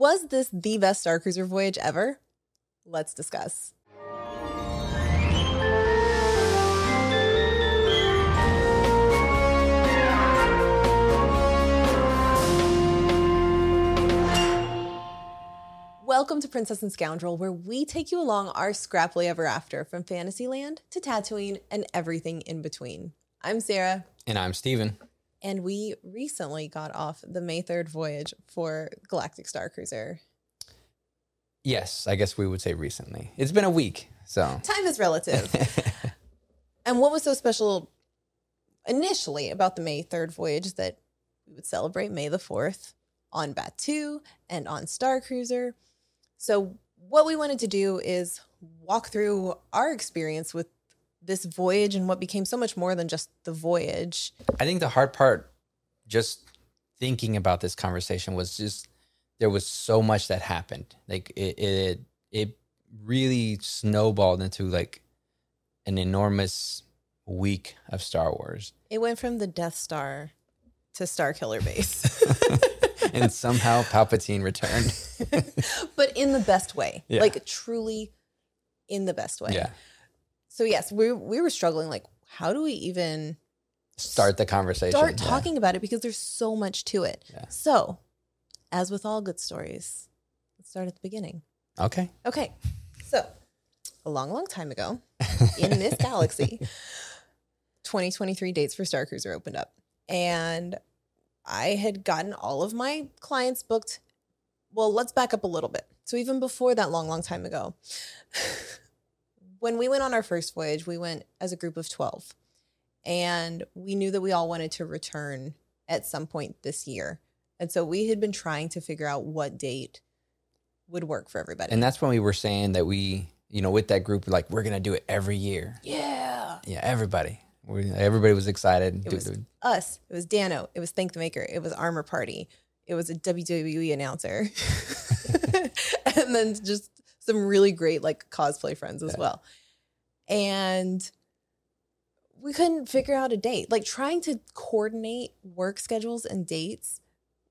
Was this the best Star Cruiser voyage ever? Let's discuss. Welcome to Princess and Scoundrel, where we take you along our scrappily ever after from Fantasyland to Tatooine and everything in between. I'm Sarah, And I'm Steven. And we recently got off the May 3rd voyage for Galactic Star Cruiser. Yes, I guess we would say recently. It's been a week, so. Time is relative. and what was so special initially about the May 3rd voyage that we would celebrate May the 4th on Batuu and on Star Cruiser. So, what we wanted to do is walk through our experience with this voyage and what became so much more than just the voyage. I think the hard part, just thinking about this conversation, was just there was so much that happened. Like it, it, it really snowballed into like an enormous week of Star Wars, It went from the Death Star to Starkiller Base, and somehow Palpatine returned. but in the best way, Yeah. like truly in the best way. Yeah, So yes, we we were struggling. Like, how do we even start the conversation. start Yeah. talking about it? Because there's so much to it. Yeah. So, as with all good stories, let's start at the beginning. Okay. Okay, so a long, long time ago in this galaxy, 2023 dates for Star Cruiser opened up, and I had gotten all of my clients booked. Well, let's back up a little bit. So even before that long, long time ago, when we went on our first voyage, we went as a group of 12, and we knew that we all wanted to return at some point this year. And so we had been trying to figure out what date would work for everybody. And that's when we were saying that we, you know, with that group, like we're gonna do it every year. yeah. Yeah, everybody. We, everybody was excited. It was dude. us. It was Dan-O. It was Thank the Maker. It was Armor Party. It was a WWE announcer. and then just some really great like cosplay friends as Yeah. well. And we couldn't figure out a date. Like trying to coordinate work schedules and dates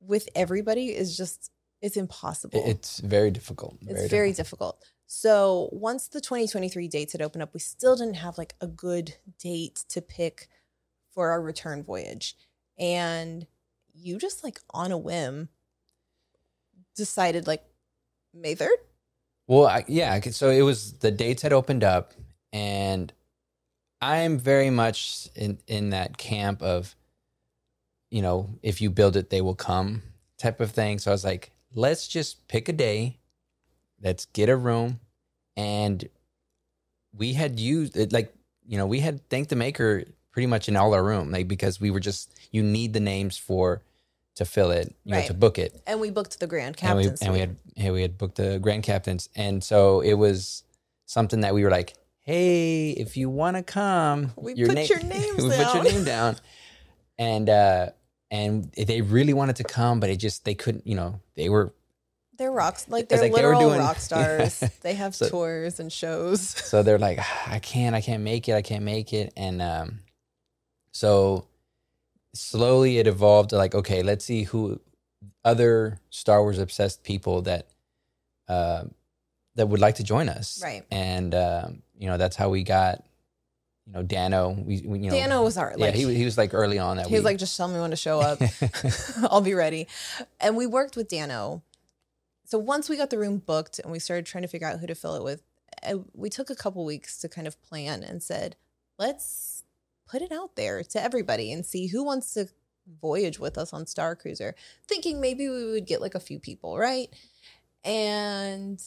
with everybody is just it's impossible. It's very difficult. It's very, difficult. So once the 2023 dates had opened up, we still didn't have like a good date to pick for our return voyage. And you just like on a whim decided like May 3rd? Well, I, yeah. So it was the dates had opened up, and I'm very much in in that camp of, you know, if you build it, they will come type of thing. So I was like, let's just pick a day, let's get a room, and we had used it like you know we had thank the maker pretty much in all our room like because we were just you need the names for to fill it you know to book it. And we booked the Grand and we, and we had hey, we had booked the grand captains. And so it was something that we were like hey if you want to come We put your names we put your name down. And uh and they really wanted to come but it just they couldn't you know they were they're rocks like they're like they literal doing- rock stars. they have So- tours and shows. so they're like "Ah, i can't i can't make it i can't make it. And um so slowly it evolved to like okay let's see who other star wars obsessed people that uh, that would like to join us Right. and um you know that's how we got you know Dan-O we, we you know Dan-O was our yeah he, he was like early on that he was like just tell me when to show up. I'll be ready. And we worked with Dan-O. So once we got the room booked and we started trying to figure out who to fill it with, uh, we took a couple weeks to kind of plan and said, let's put it out there to everybody and see who wants to voyage with us on Star Cruiser, thinking maybe we would get like a few people, right? And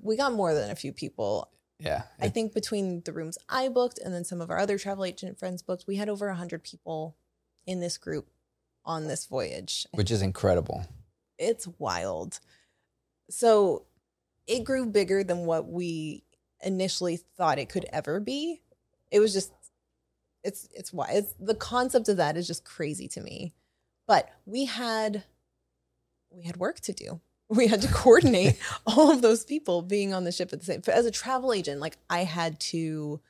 we got more than a few people. yeah I think between the rooms I booked and then some of our other travel agent friends booked, we had over 100 people in this group on this voyage. which is incredible It's wild. So it grew bigger than what we initially thought it could ever be. It was just it's it's why it's the concept of that is just crazy to me. But we had we had work to do. We had to coordinate all of those people being on the ship at the same time. as a travel agent, like I had to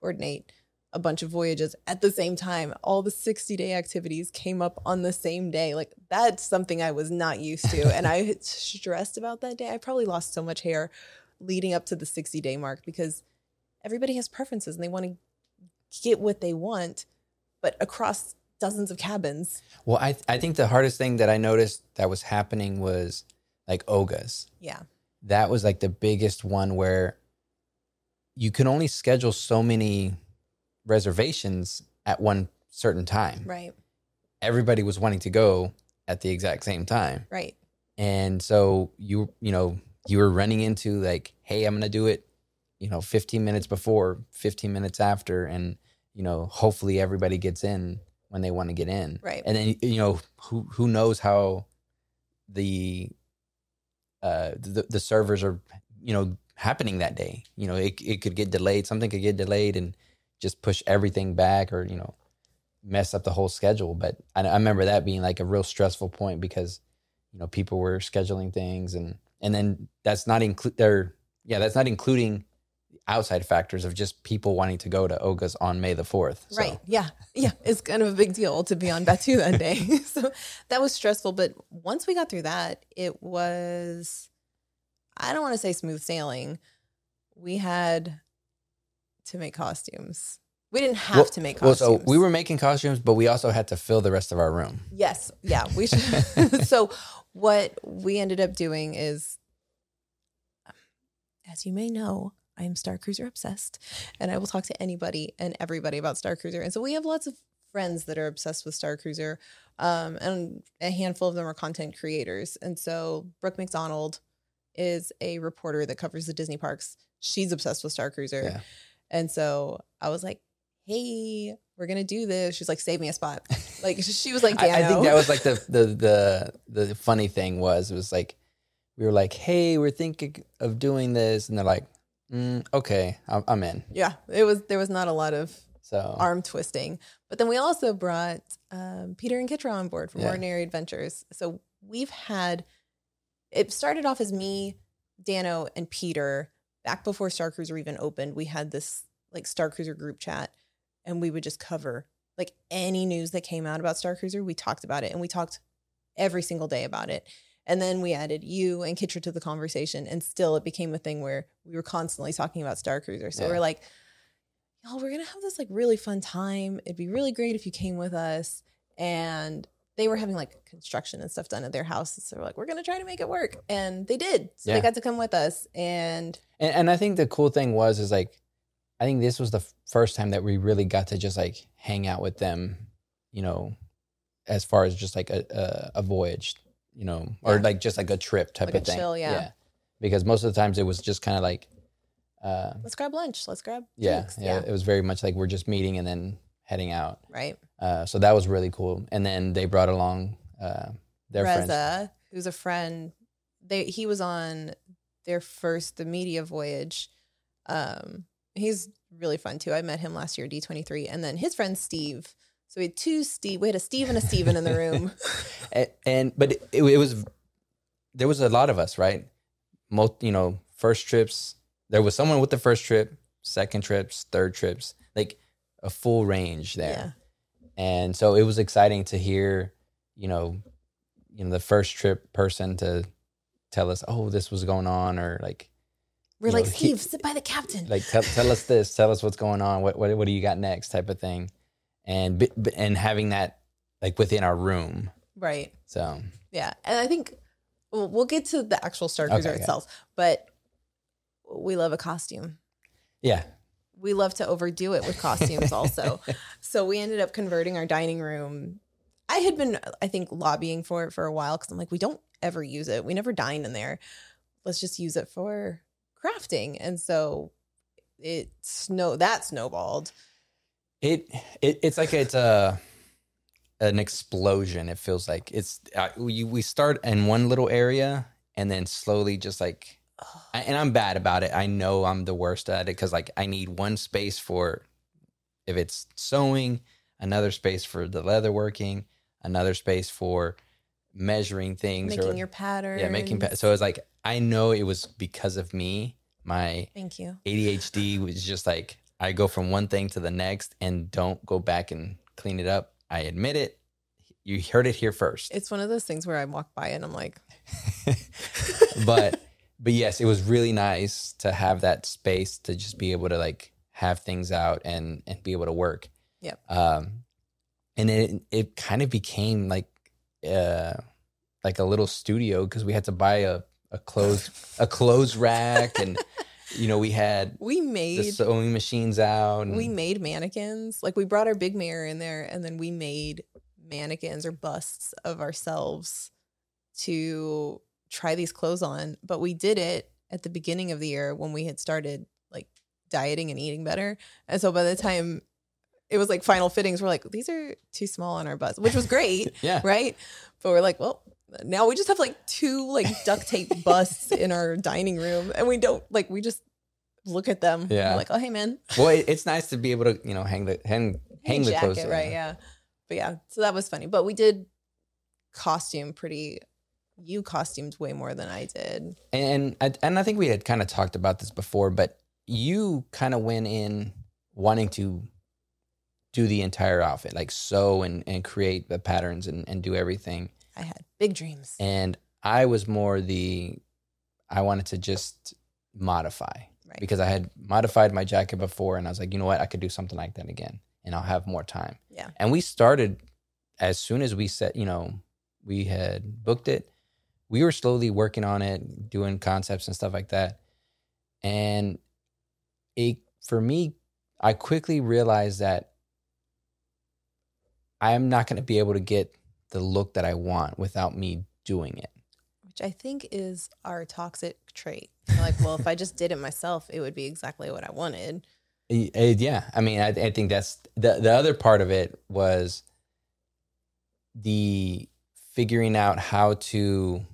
coordinate a bunch of voyages at the same time. All the 60 day activities came up on the same day. Like that's something I was not used to. and I stressed about that day. I probably lost so much hair leading up to the 60 day mark because everybody has preferences and they want to get what they want, but across dozens of cabins. Well, I I think the hardest thing that I noticed that was happening was like Oga's. Yeah. That was like the biggest one where you can only schedule so many reservations at one certain time. Right. Everybody was wanting to go at the exact same time. Right. And so you you know, you were running into like, hey, I'm gonna do it, you know, 15 minutes before, 15 minutes after, and you know, hopefully everybody gets in when they want to get in. Right. And then you know, who who knows how the uh the, the servers are, you know, happening that day. You know, it it could get delayed, something could get delayed and just push everything back or, you know, mess up the whole schedule. But I, I remember that being like a real stressful point because, you know, people were scheduling things and and then that's not include there yeah that's not including outside factors of just people wanting to go to Oga's on May the 4th. So, Right. Yeah. Yeah. It's kind of a big deal to be on Batuu that day. so that was stressful. But once we got through that, it was, I don't want to say smooth sailing. We had to make costumes. We didn't have Well- to make Well, costumes. so we were making costumes, but we also had to fill the rest of our room. Yes. Yeah. We should. so what we ended up doing is, as you may know, I am Star Cruiser obsessed, and I will talk to anybody and everybody about Star Cruiser. And so we have lots of friends that are obsessed with Star Cruiser, um, and a handful of them are content creators. And so Brooke McDonald is a reporter that covers the Disney parks. She's obsessed with Star Cruiser, Yeah. and so I was like, "Hey, we're gonna do this." She's like, "Save me a spot." Like she was like, I, I think that was like the, the the the funny thing was it was like we were like, hey, we're thinking of doing this, and they're like, mm, okay, I'm, I'm in. Yeah, it was there was not a lot of So arm twisting. But then we also brought um, Peter and Kitra on board from Yeah. Ordinary Adventures. So we've had it started off as me, Dan-O, and Peter back before Star Cruiser even opened. We had this like Star Cruiser group chat, and we would just cover like any news that came out about Star Cruiser. We talked about it, and we talked every single day about it. And then we added you and Kitra to the conversation, and still it became a thing where we were constantly talking about Star Cruiser. So Yeah. we're like, y'all, we're gonna have this like really fun time. It'd be really great if you came with us. And they were having like construction and stuff done at their house. So we're like, we're gonna try to make it work. And they did. So Yeah. they got to come with us. And and, and I think the cool thing was is like I think this was the f- first time that we really got to just like hang out with them, you know, as far as just like a a, a voyage, you know, or Yeah. like just like a trip type Like of thing. chill, yeah. Because most of the times it was just kind of like, uh, let's grab lunch. Let's grab yeah, drinks. yeah, It was very much like we're just meeting and then heading out. Right. Uh, so that was really cool. And then they brought along uh, their friends. Reza, who's a friend, they he was on their first the media voyage. Um, he's really fun too. I met him last year, D twenty three, and then his friend Steve. So we had two Steve. We had a Steve and a Steven in the room. and, and but it, it was there was a lot of us right most you know first trips there was someone with the first trip second trips third trips like a full range there and so it was exciting to hear you know you know the first trip person to tell us oh this was going on or like We're like know, he- Steve, sit by the captain. like tell, tell us this tell us what's going on what, what what do you got next type of thing and and having that like within our room right. so Yeah, and I think well, we'll get to the actual Star Okay, itself, but we love a costume. yeah we love to overdo it with costumes also. so we ended up converting our dining room. I had been, I think, lobbying for it for a while because I'm like, we don't ever use it. We never dine in there. Let's just use it for crafting. And so it snow that snowballed. It, it it's like it's a an explosion. It feels like it's uh, we we start in one little area and then slowly just like I- and I'm bad about it. I know I'm the worst at it because like I need one space for if it's sewing, another space for the leather working, another space for measuring things making or your pattern. yeah making pa- so it's like I know it was because of me. My Thank you. ADHD was just like I go from one thing to the next and don't go back and clean it up. I admit it. You heard it here first. It's one of those things where I walk by and I'm like, but but yes, it was really nice to have that space to just be able to like have things out and and be able to work. Yep. Um, and it it kind of became like uh like a little studio because we had to buy a a clothes a clothes rack and you know we had we the made sewing machines out. And, we made mannequins. Like we brought our big mirror in there and then we made mannequins or busts of ourselves to try these clothes on. But we did it at the beginning of the year when we had started like dieting and eating better. And so by the time it was like final fittings, we're like, these are too small on our butts, which was great, yeah. right? But we're like, well, now we just have like two like duct tape busts in our dining room and we don't like we just look at them. Yeah. Like, oh hey man, Well, it, it's nice to be able to you know hang the hang hang the jacket, clothes right? Yeah. But yeah, so that was funny. But we did costume pretty. You costumed way more than I did. And I, and I think we had kind of talked about this before, but you kind of went in wanting to do the entire outfit, like sew and, and create the patterns and, and do everything. I had big dreams. And I was more the, I wanted to just modify Right. because I had modified my jacket before and I was like, you know what, I could do something like that again and I'll have more time. Yeah. And we started as soon as we set, you know, we had booked it, we were slowly working on it, doing concepts and stuff like that. And it for me, I quickly realized that I'm not going to be able to get the look that I want without me doing it. which I think is our toxic trait. Like, well, if I just did it myself, it would be exactly what I wanted. Uh, Yeah, I mean, I, I think that's the the other part of it was the figuring out how to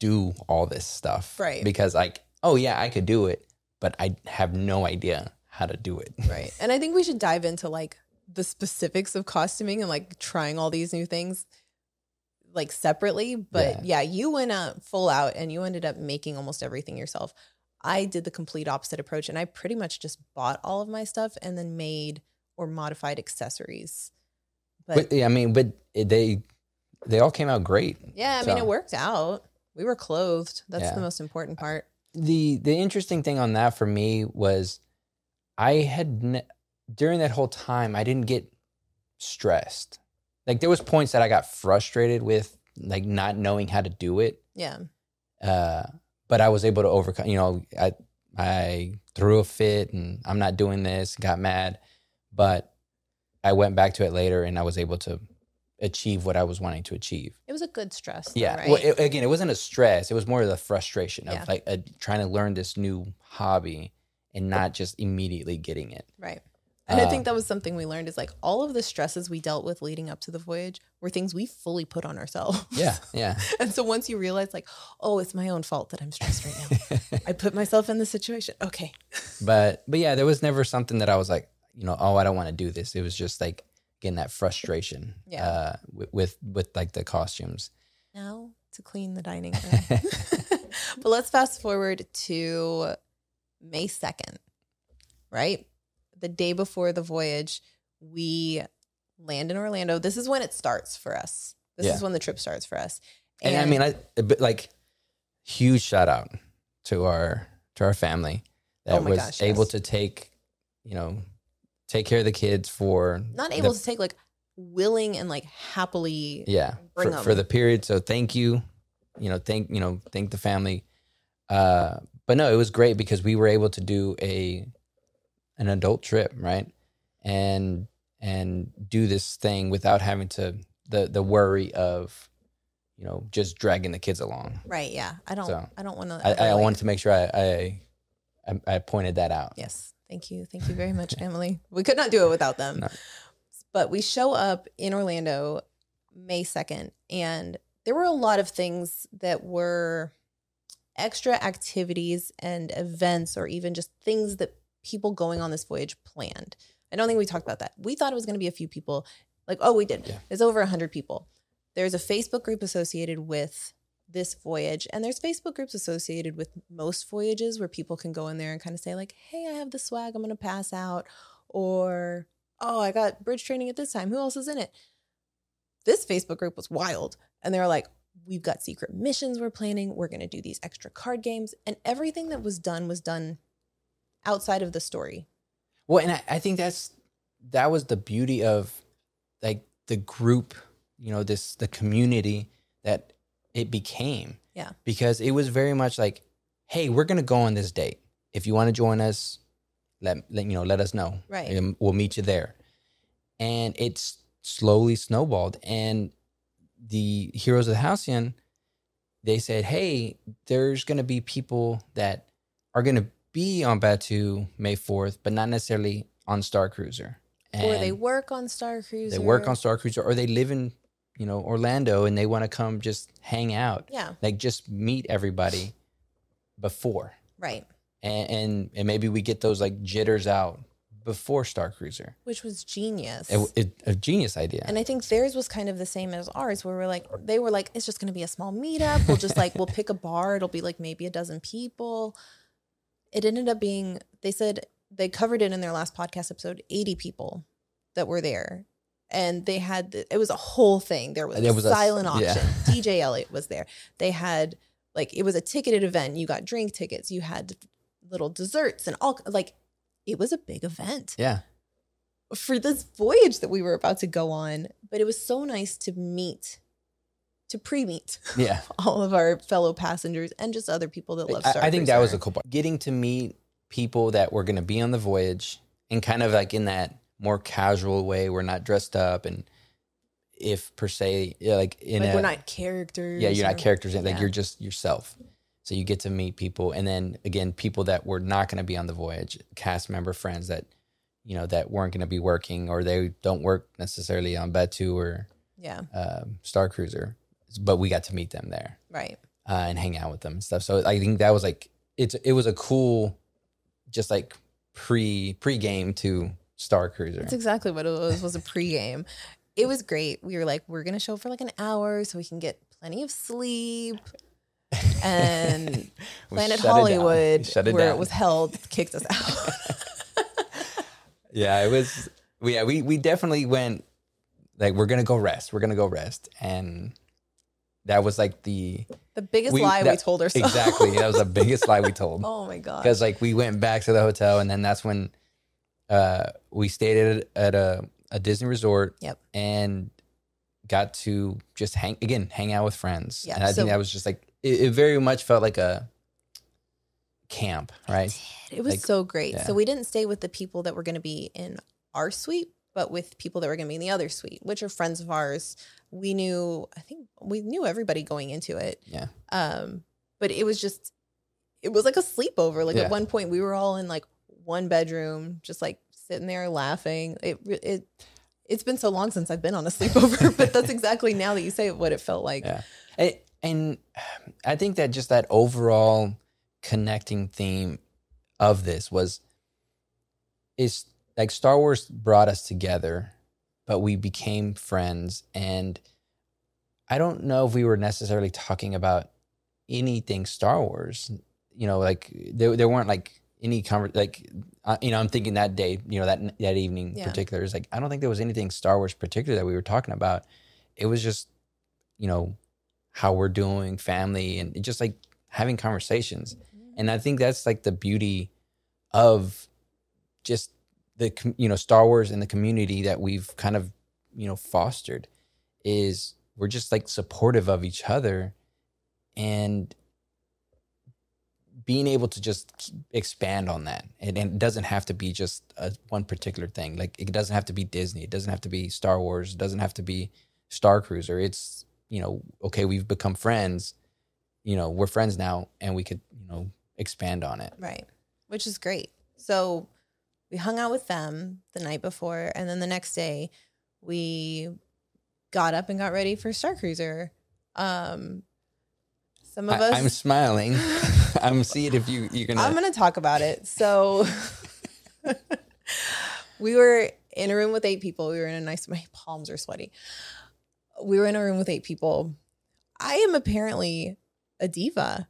do all this stuff, Right. Because like, oh yeah, I could do it, but I have no idea how to do it. Right. And I think we should dive into like the specifics of costuming and like trying all these new things like separately. But yeah, you went out full out and you ended up making almost everything yourself. I did the complete opposite approach and I pretty much just bought all of my stuff and then made or modified accessories. But, But yeah, I mean, but they they all came out great. yeah, I mean, it worked out. We were clothed. That's Yeah. the most important part. the the interesting thing on that for me was I had ne- during that whole time I didn't get stressed. Like there was points that I got frustrated with like not knowing how to do it. Yeah. Uh but I was able to overcome, you know, I I threw a fit and I'm not doing this, got mad, but I went back to it later and I was able to achieve what I was wanting to achieve. It was a good stress. though, Yeah. Right. Well, it, again, it wasn't a stress. It was more of the frustration of Yeah. like uh trying to learn this new hobby and not just immediately getting it. Right. And I Uh, think that was something we learned is like all of the stresses we dealt with leading up to the voyage were things we fully put on ourselves. Yeah. Yeah. and so once you realize like, oh, it's my own fault that I'm stressed right now. I put myself in this situation. Okay. but but yeah, there was never something that I was like, you know, oh, I don't want to do this. It was just like getting that frustration. Yeah. Uh, with, with with like the costumes. Now to clean the dining room. but let's fast forward to May 2nd, right? The day before the voyage, we land in Orlando. This is when it starts for us. This Yeah. is when the trip starts for us. And, I mean, I bit like huge shout out to our to our family that Oh was gosh, able yes. to take, you know, take care of the kids for not the- able to take like willing and like happily yeah Bring for, for the period so thank you you know thank you know thank the family uh but no it was great because we were able to do a an adult trip right? And and do this thing without having to the the worry of you know just dragging the kids along. Right yeah. I don't So, i don't want to i, I wanted to make sure I, I I I pointed that out. yes. Thank you. Thank you very much emily. We could not do it without them. No. but we show up in orlando may 2nd and there were a lot of things that were extra activities and events or even just things that people going on this voyage planned i don't think we talked about that we thought it was going to be a few people like oh we did Yeah. there's over 100 people there's a facebook group associated with this voyage. And there's Facebook groups associated with most voyages where people can go in there and kind of say, like, hey, I have the swag, I'm going to pass out. Or, oh, I got bridge training at this time. Who else is in it? This Facebook group was wild. And they were like, we've got secret missions we're planning. We're going to do these extra card games. And everything that was done was done outside of the story. Well, and I, I think that's that was the beauty of like the group, you know, this the community that it became. Yeah. Because it was very much like, hey, we're gonna go on this date. If you want to join us, let, let you know, let us know. Right. And we'll meet you there. And it's slowly snowballed. And the Heroes of the Halcyon, they said, hey, there's gonna be people that are gonna be on Batuu May 4th, but not necessarily on Star Cruiser. or they work on Star Cruiser. they work on Star Cruiser or they live in, you know, Orlando and they want to come just hang out. Yeah, Like just meet everybody before. right. And, and and maybe we get those like jitters out before Star Cruiser. Which was genius. It, it, a genius idea. And I think theirs was kind of the same as ours, where we're like, they were like, it's just going to be a small meetup. We'll just like, we'll pick a bar. It'll be like maybe a dozen people. It ended up being, they said they covered it in their last podcast episode, 80 people that were there. And they had, the- it was a whole thing. There was, There was a- silent yeah. auction. DJ Elliott was there. They had, like, it was a ticketed event. You got drink tickets. You had little desserts and all, like, it was a big event yeah. for this voyage that we were about to go on. But it was so nice to meet, to pre-meet Yeah. all of our fellow passengers and just other people that love I, Star I think that was a cool part. Getting to meet people that were going to be on the voyage and kind of like in that more casual way. We're not dressed up and if per se, like in like a, we're not characters. yeah, you're not characters. Like yeah. you're just yourself. So you get to meet people, and then again, people that were not going to be on the voyage, cast member friends that you know that weren't going to be working, or they don't work necessarily on Batuu or Yeah, um Star Cruiser, but we got to meet them there right. uh, and hang out with them and stuff. So I think that was like it's it was a cool, just like pre pre game to Star Cruiser. That's exactly what it was. Was a pregame. It was great. We were like, we're gonna show for like an hour so we can get plenty of sleep. And Planet it. Hollywood, it where down. it was held, kicked us out. Yeah, it was. Yeah, we we definitely went like we're gonna go rest. We're gonna go rest, and that was like the the biggest We- lie we told ourselves. exactly that was the biggest lie we told oh my god. because like we went back to the hotel, and then that's when uh we stayed at, at a a Disney resort. Yep. and got to just hang again, hang out with friends. Yeah, and I so- think that was just like it, it very much felt like a camp, right? It was Like, so great. yeah. So we didn't stay with the people that were going to be in our suite, but with people that were going to be in the other suite, which are friends of ours. We knew, I think we knew everybody going into it. Yeah. Um, but it was just, it was like a sleepover. Like Yeah. at one point, we were all in like one bedroom, just like sitting there laughing. It it it's been so long since I've been on a sleepover, but that's exactly now that you say it, what it felt like. Yeah. And, and I think that just that overall connecting theme of this was is like Star Wars brought us together, but we became friends. And I don't know if we were necessarily talking about anything Star Wars. You know, like there, there weren't like any conver- like uh, you know I'm thinking that day you know that that evening Yeah. particular is like I don't think there was anything Star Wars particular that we were talking about. It was just you know how we're doing, family, and just like having conversations. And I think that's like the beauty of just the you know Star Wars and the community that we've kind of you know fostered is we're just like supportive of each other and being able to just expand on that. And, and it doesn't have to be just a, one particular thing. Like it doesn't have to be disney. It doesn't have to be star wars. It doesn't have to be star cruiser. It's you know okay we've become friends. You know we're friends now and we could you know expand on it. Right. Which is great. So we hung out with them the night before, and then the next day we got up and got ready for Star Cruiser. Um, some of I, us. i'm smiling i'm seeing if you you're gonna I'm to talk about it. So we were in a room with eight people. We were in a nice, my palms are sweaty. We were in a room with eight people. I am apparently a diva.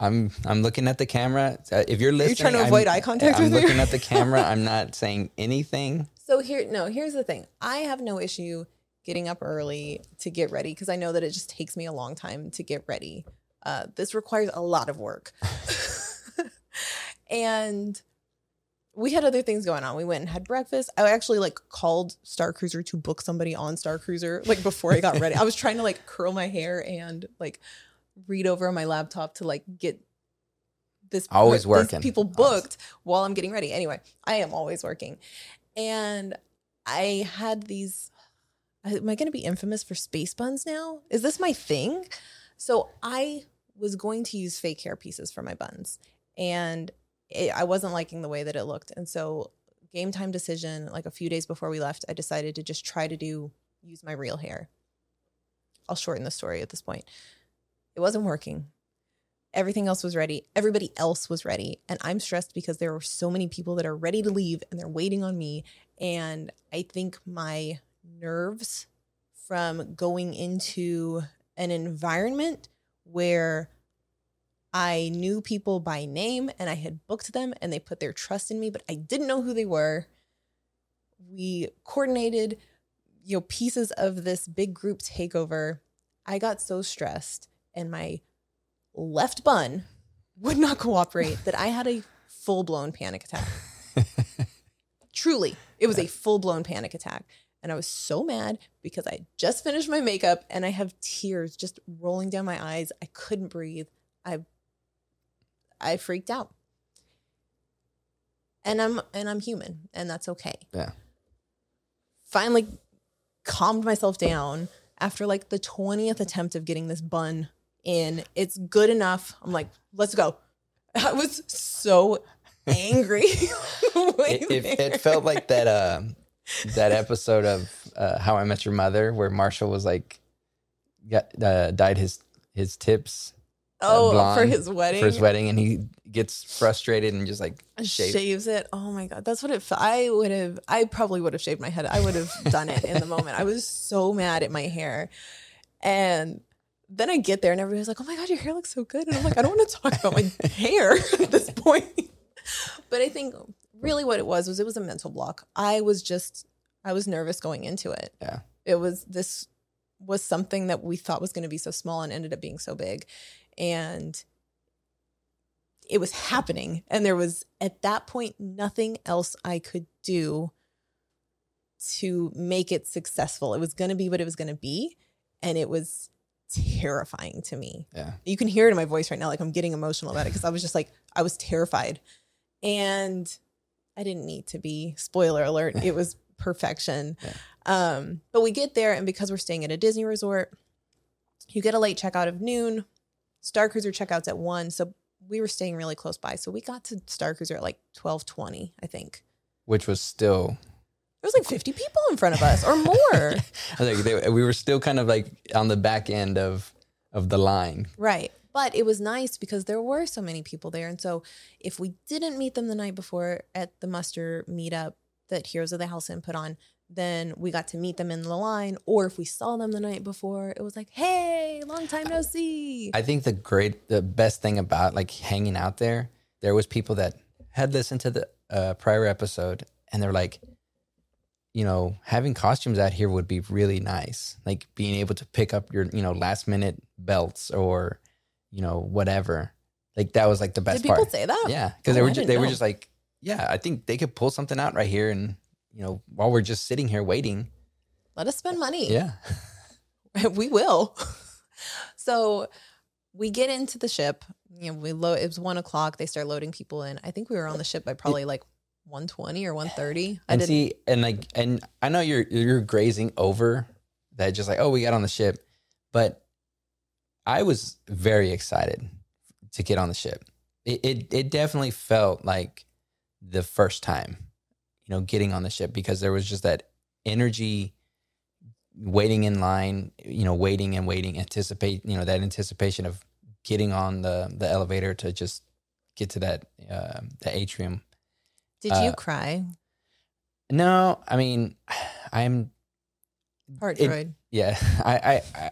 I'm I'm looking at the camera. Uh, if you're listening, you're trying to I'm- avoid eye contact I'm with me? looking at the camera. I'm not saying anything. So here, no, here's the thing. I have no issue getting up early to get ready because I know that it just takes me a long time to get ready. Uh, this requires a lot of work. and we had other things going on. We went and had breakfast. I actually like called Star Cruiser to book somebody on Star Cruiser like before I got ready. I was trying to like curl my hair and like read over on my laptop to like get this Always these working. people Always. booked while I'm getting ready. Anyway, I am always working. And I had these am I going to be infamous for space buns now? Is this my thing? So I was going to use fake hair pieces for my buns, and it, I wasn't liking the way that it looked. And so, game time decision, like a few days before we left, I decided to just try to do use my real hair. I'll shorten the story at this point. It wasn't working. Everything else was ready. Everybody else was ready. And I'm stressed because there are so many people that are ready to leave and they're waiting on me. And I think my nerves from going into an environment where I knew people by name and I had booked them and they put their trust in me, but I didn't know who they were. We coordinated, you know, pieces of this big group takeover. I got so stressed and my left bun would not cooperate that I had a full blown panic attack. Truly, it was a full blown panic attack. And I was so mad because I just finished my makeup and I have tears just rolling down my eyes. I couldn't breathe. I I freaked out. And I'm and I'm human and that's okay. Yeah. Finally calmed myself down after like the 20th attempt of getting this bun in. It's good enough. I'm like, let's go. I was so angry. It, it, it felt like that uh, that episode of uh, How I Met Your Mother where Marshall was like got uh, dyed his his tips oh for his wedding. for his wedding and he gets frustrated and just like shaves. shaves it. Oh my god, that's what it. Felt. I would have. I probably would have shaved my head. I would have done it in the moment. I was so mad at my hair, and then I get there and everybody's like, "Oh my god, your hair looks so good," and I'm like, "I don't want to talk about my hair at this point." But I think really what it was was it was a mental block. I was just I was nervous going into it. Yeah. it was this was something that we thought was going to be so small and ended up being so big, and it was happening and there was at that point nothing else i could do to make it successful it was going to be what it was going to be and it was terrifying to me. Yeah. you can hear it in my voice right now like i'm getting emotional about it because i was just like i was terrified. And i didn't need to be spoiler alert it was perfection. Yeah. um but we get there and because we're staying at a disney resort you get a late checkout of noon. Star cruiser checkouts at one so we were staying really close by. So we got to star cruiser at like 1220 i think. Which was still there was like 50 people in front of us or more like they, we were still kind of like on the back end of of the line. Right. But it was nice because there were so many people there. And so if we didn't meet them the night before at the muster meetup that Heroes of the Halcyon put on, then we got to meet them in the line. Or if we saw them the night before, it was like, hey, long time no see. I think the great, the best thing about like hanging out there, there was people that had listened to the uh, prior episode and they're like, you know, having costumes out here would be really nice. Like being able to pick up your, you know, last minute belts or, you know, whatever. Like that was like the best Did people part. say that? Yeah, because they Oh, were just, they were just like, yeah, I think they could pull something out right here, and you know, while we're just sitting here waiting. Let us spend money. Yeah, we will. so we get into the ship. You know, we load. It was one o'clock. They start loading people in. I think we were on the ship by probably like one twenty or one thirty. I and didn't. see, and like, and I know you're you're grazing over that, just like, oh, we got on the ship, but I was very excited to get on the ship. It it, it definitely felt like the first time, you know, getting on the ship because there was just that energy waiting in line, you know, waiting and waiting, anticipate, you know, that anticipation of getting on the the elevator to just get to that uh, the atrium. Did uh, you cry? No, I mean, I'm Part it- droid. yeah,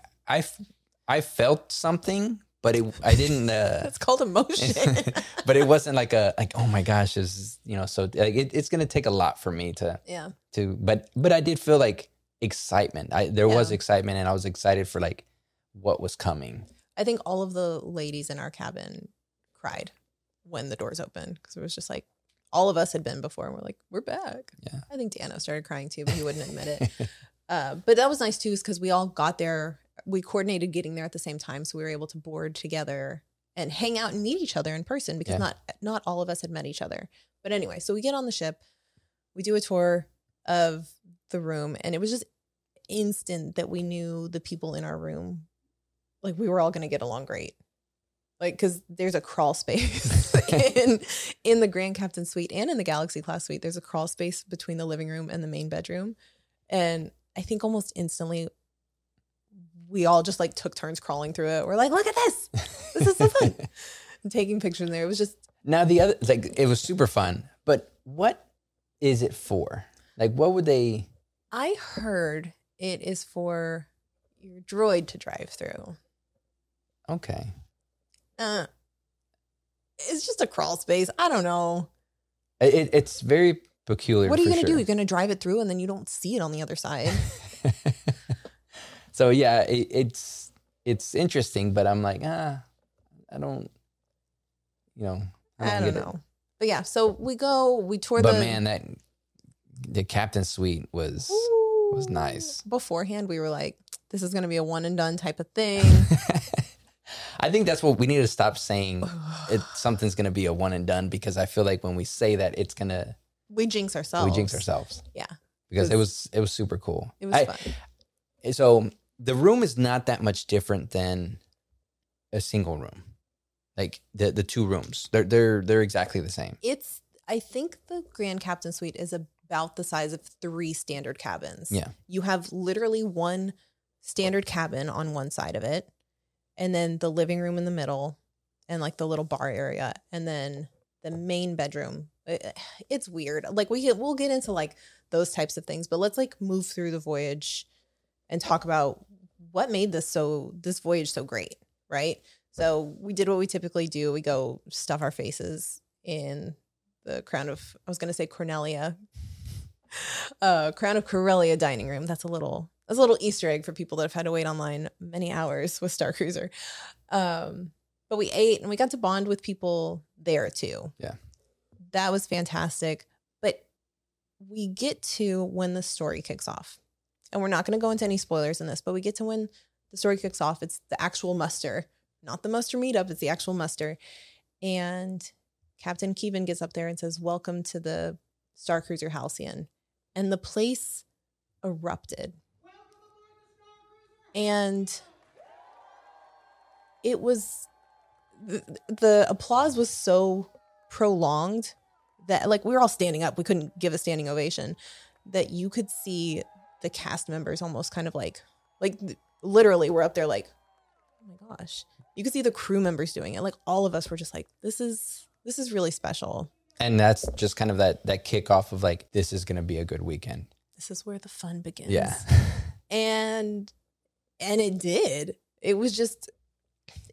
I felt something, but it I didn't. Uh, That's called emotion. but it wasn't like a like oh my gosh, is you know so like it, it's gonna take a lot for me to yeah. to but but I did feel like excitement. I there was excitement and I was excited for like what was coming. I think all of the ladies in our cabin cried when the doors opened because it was just like all of us had been before and we're like, we're back. Yeah. I think Dan-O started crying too, but he wouldn't admit it. Uh, but that was nice too, because we all got there. We coordinated getting there at the same time, so we were able to board together and hang out and meet each other in person because Yeah. not not all of us had met each other. But anyway, so we get on the ship, we do a tour of the room, and it was just instant that we knew the people in our room, like we were all going to get along great. Like, because there's a crawl space in in the Grand Captain Suite and in the Galaxy Class Suite. There's a crawl space between the living room and the main bedroom, and I think almost instantly we all just like took turns crawling through it. We're like, look at this. This is so fun. Taking pictures in there. It was just Now the other like it was super fun, but what is it for? Like what would they I heard it is for your droid to drive through. Okay. Uh it's just a crawl space. I don't know. It, it's very peculiar. What are you gonna do? You're gonna drive it through and then you don't see it on the other side. so yeah, it, it's it's interesting, but I'm like, ah, I don't, you know, I don't, I don't know. But yeah, so we go, we tour It. But the man, that the captain suite was was nice. Beforehand, we were like, this is gonna be a one and done type of thing. I think that's what we need to stop saying. It something's gonna be a one and done because I feel like when we say that, it's gonna we jinx ourselves. we jinx ourselves. Yeah. because it was it was super cool. It was I- fun. Eh, so the room is not that much different than a single room. Like the the two rooms, they're they're they're exactly the same. It's I think the Grand Captain Suite is about the size of three standard cabins. Yeah. You have literally one standard cabin on one side of it, and then the living room in the middle, and like the little bar area, and then the main bedroom. It's weird. Like we we'll get into like those types of things, but let's like move through the voyage and talk about what made this so this voyage so great, right? So we did what we typically do. We go stuff our faces in the crown of I was going to say Cornelia, uh, crown of Corellia dining room. That's a little that's a little Easter egg for people that have had to wait online many hours with Star Cruiser. Um, but we ate and we got to bond with people there too. Yeah. that was fantastic. But we get to when the story kicks off, and we're not going to go into any spoilers in this, but we get to when the story kicks off. It's the actual muster, not the muster meetup. It's the actual muster, and Captain Keevan gets up there and says, "Welcome to the Star Cruiser Halcyon," and the place erupted, and it was the, the applause was so prolonged that like we were all standing up. We couldn't give a standing ovation that you could see the cast members almost kind of like like literally we're up there like oh my gosh. You could see the crew members doing it. Like all of us were just like this is this is really special. And that's just kind of that that kickoff of like this is gonna be a good weekend. this is where the fun begins. Yeah. and and it did. It was just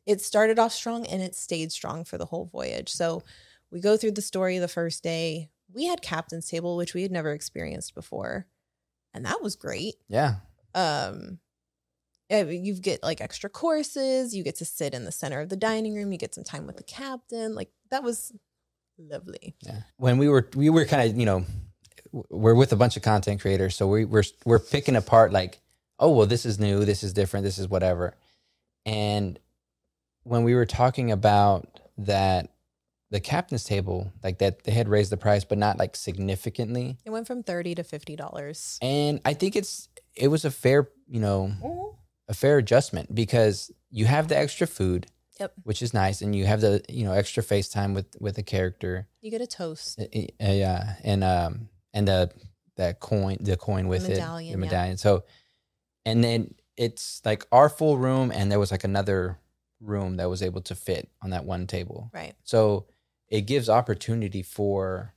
it started off strong and it stayed strong for the whole voyage. So we go through the story the first day. We had captain's table which we had never experienced before and that was great. Yeah. um eh, you get like extra courses you get to sit in the center of the dining room you get some time with the captain like that was lovely. Yeah. When we were we were kind of, you know, we're with a bunch of content creators, so we we're we're picking apart like, oh, well this is new, this is different, this is whatever. And when we were talking about that the captain's table, like that they had raised the price but not like significantly. it went from 30 to 50 dollars And I think it's it was a fair, you know, a fair adjustment because you have the extra food, Yep. which is nice, and you have the you know extra face time with with a character. you get a toast Uh, uh, yeah, and um, and the that coin, the coin with medallion, it, the medallion. So, and then it's like our full room, and there was like another room that was able to fit on that one table. right So it gives opportunity for,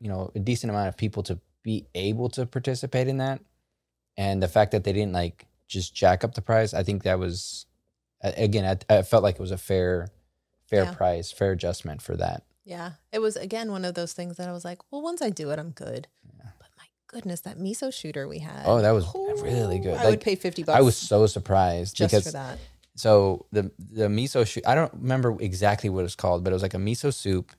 you know, a decent amount of people to be able to participate in that, and the fact that they didn't like just jack up the price. I think that was again, I, I felt like it was a fair, fair Yeah. price, fair adjustment for that. Yeah. It was again one of those things that I was like, well, once I do it, I'm good. My goodness, that miso shooter we had. Oh, that was really good. I Like, would pay 50 bucks I was so surprised just because for that. so the the miso shoot. I don't remember exactly what it's called, but it was like a miso soup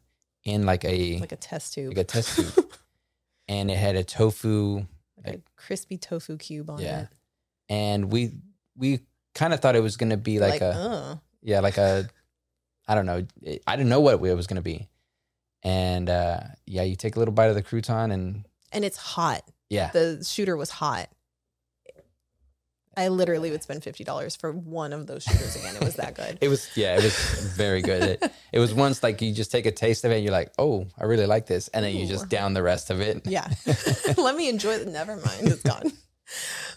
in like a Like a test tube. like a test tube, and it had a tofu like a crispy tofu cube on Yeah. it. and we we kind of thought it was going to be like, a uh, yeah like a i don't know i didn't know what it was going to be and uh yeah you take a little bite of the crouton and and it's hot. yeah The shooter was hot. I literally would spend fifty dollars for one of those shooters again. It was that good. it was yeah it was very good it, it was once like you just take a taste of it and you're like oh i really like this and then you just down the rest of it Yeah. Let me enjoy it. Never mind. It's gone.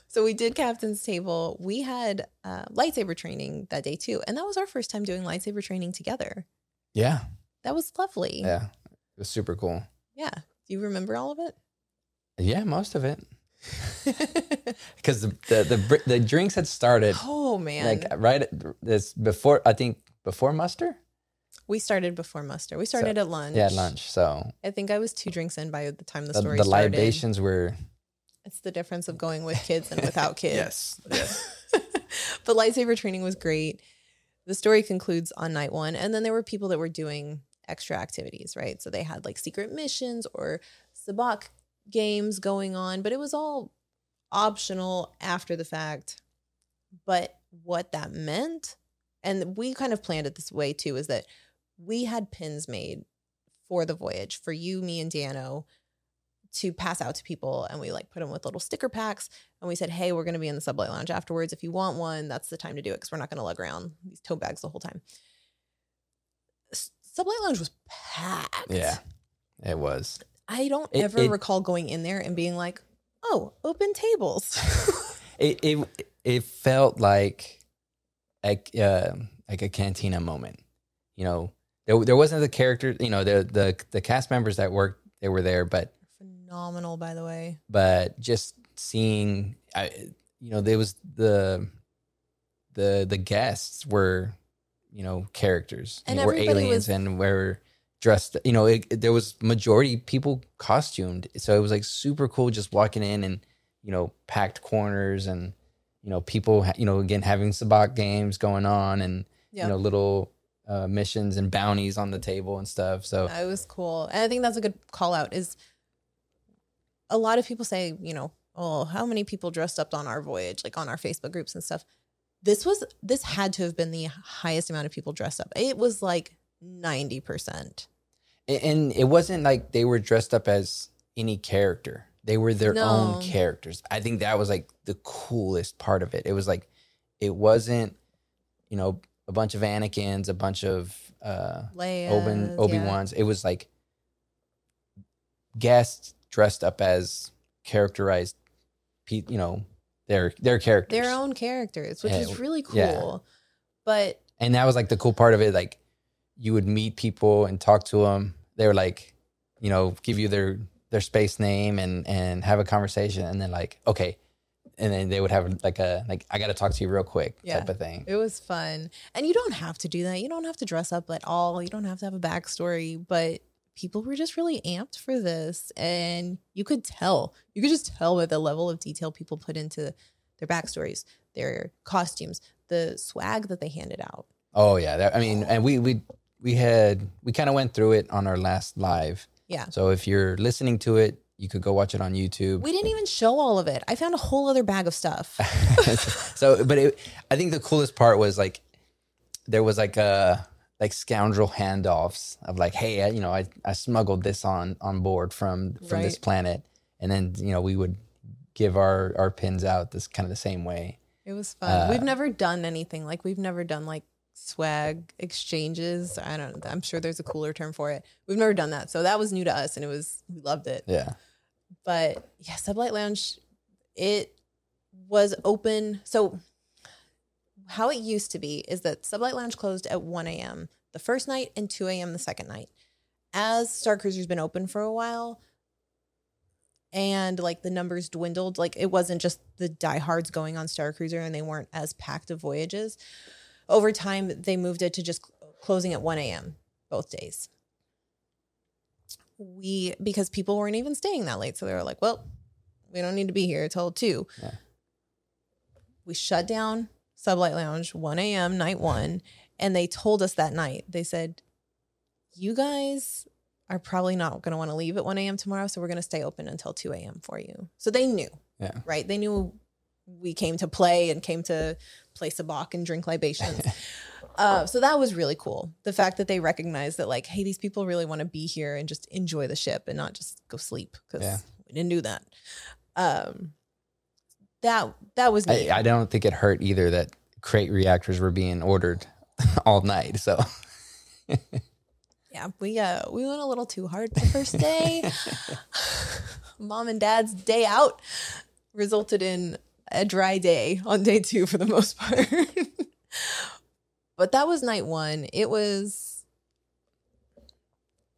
So we did captain's table. We had uh, lightsaber training that day too. And that was our first time doing lightsaber training together. yeah That was lovely. yeah it was super cool Yeah. Do you remember all of it? Yeah most of it because the, the the the drinks had started oh man. like right this before i think before muster we started before muster. We started at lunch. yeah lunch so I think I was two drinks in by the time the the, story the started. libations were It's the difference of going with kids and without kids. yes yes but lightsaber training was great. The story concludes on night one, and then there were people that were doing extra activities, right? So they had like secret missions or sabacc games going on, but it was all optional after the fact. But what that meant, and we kind of planned it this way too, is that we had pins made for the voyage for you, me, and Dan-O to pass out to people and we like put them with little sticker packs and we said hey we're going to be in the sublight lounge afterwards. If you want one that's the time to do it because we're not going to lug around these tote bags the whole time. S- sublight lounge was packed. Yeah it was i don't It- ever it- recall going in there and being like oh open tables. It it, it felt like like uh, like a cantina moment you know? There, there wasn't the character you know the the the cast members that worked they were there but phenomenal by the way. but just seeing I, you know there was the the the guests were you know characters. And know, were aliens was- and were dressed you know it, it- there was majority people costumed. So it was like super cool just walking in and you know packed corners and you know people you know again having sabacc games going on and yeah you know little uh, missions and bounties on the table and stuff. So it was cool. And i think that's a good call out is a lot of people say you know oh how many people dressed up on our voyage like on our facebook groups and stuff. This was this had to have been the highest amount of people dressed up. It was like 90% A- and it wasn't like they were dressed up as any character. They were their No. own characters. I think that was like the coolest part of it. It was like it wasn't you know a bunch of anakins a bunch of uh Leia, obi obi-wans. It was like guests dressed up as characterized pe- you know their their characters. Their own characters which Yeah, is really cool. Yeah. but and that was like the cool part of it like you would meet people and talk to them they were like you know give you their their space name and and have a conversation and then like okay and then they would have like a like i gotta talk to you real quick Yeah. type of thing It was fun. And you don't have to do that. You don't have to dress up at all. You don't have to have a backstory, but people were just really amped for this. And you could tell, you could just tell by the level of detail people put into their backstories, their costumes, the swag that they handed out. oh yeah i mean and we we we had we kind of went through it on our last live Yeah. so if you're listening to it you could go watch it on youtube We didn't even show all of it. I found a whole other bag of stuff. so but it, i think the coolest part was like there was like a like scoundrel handoffs of like hey I, you know i i smuggled this on on board from from this planet and then you know we would give our our pins out this kind of the same way It was fun. Uh, we've never done anything like we've never done like swag exchanges. I don't I'm sure there's a cooler term for it. We've never done that. So that was new to us and it was we loved it. yeah But yeah, Sublight Lounge it was open. So how it used to be is that Sublight Lounge closed at 1 a.m. the first night and 2 a.m. the second night. As Star Cruiser's been open for a while, and like the numbers dwindled. Like it wasn't just the diehards going on Star Cruiser and they weren't as packed of voyages. Over time, they moved it to just closing at 1 a.m. both days. We, because people weren't even staying that late. So they were like, well, we don't need to be here till 2. Yeah. We shut down Sublight Lounge 1 a.m. night one. And they told us that night, they said, you guys are probably not going to want to leave at 1 a.m. tomorrow. So we're going to stay open until 2 a.m. for you. So they knew, Yeah. right? They knew we came to play and came to play sabacc and drink libations. uh, so that was really cool. The fact that they recognized that, like, hey, these people really want to be here and just enjoy the ship and not just go sleep because Yeah. we didn't do that. Um, that that was neat. I, I don't think it hurt either that crate reactors were being ordered all night. So Yeah, we uh we went a little too hard the first day. Mom and dad's day out resulted in a dry day on day 2 for the most part. but that was night 1. It was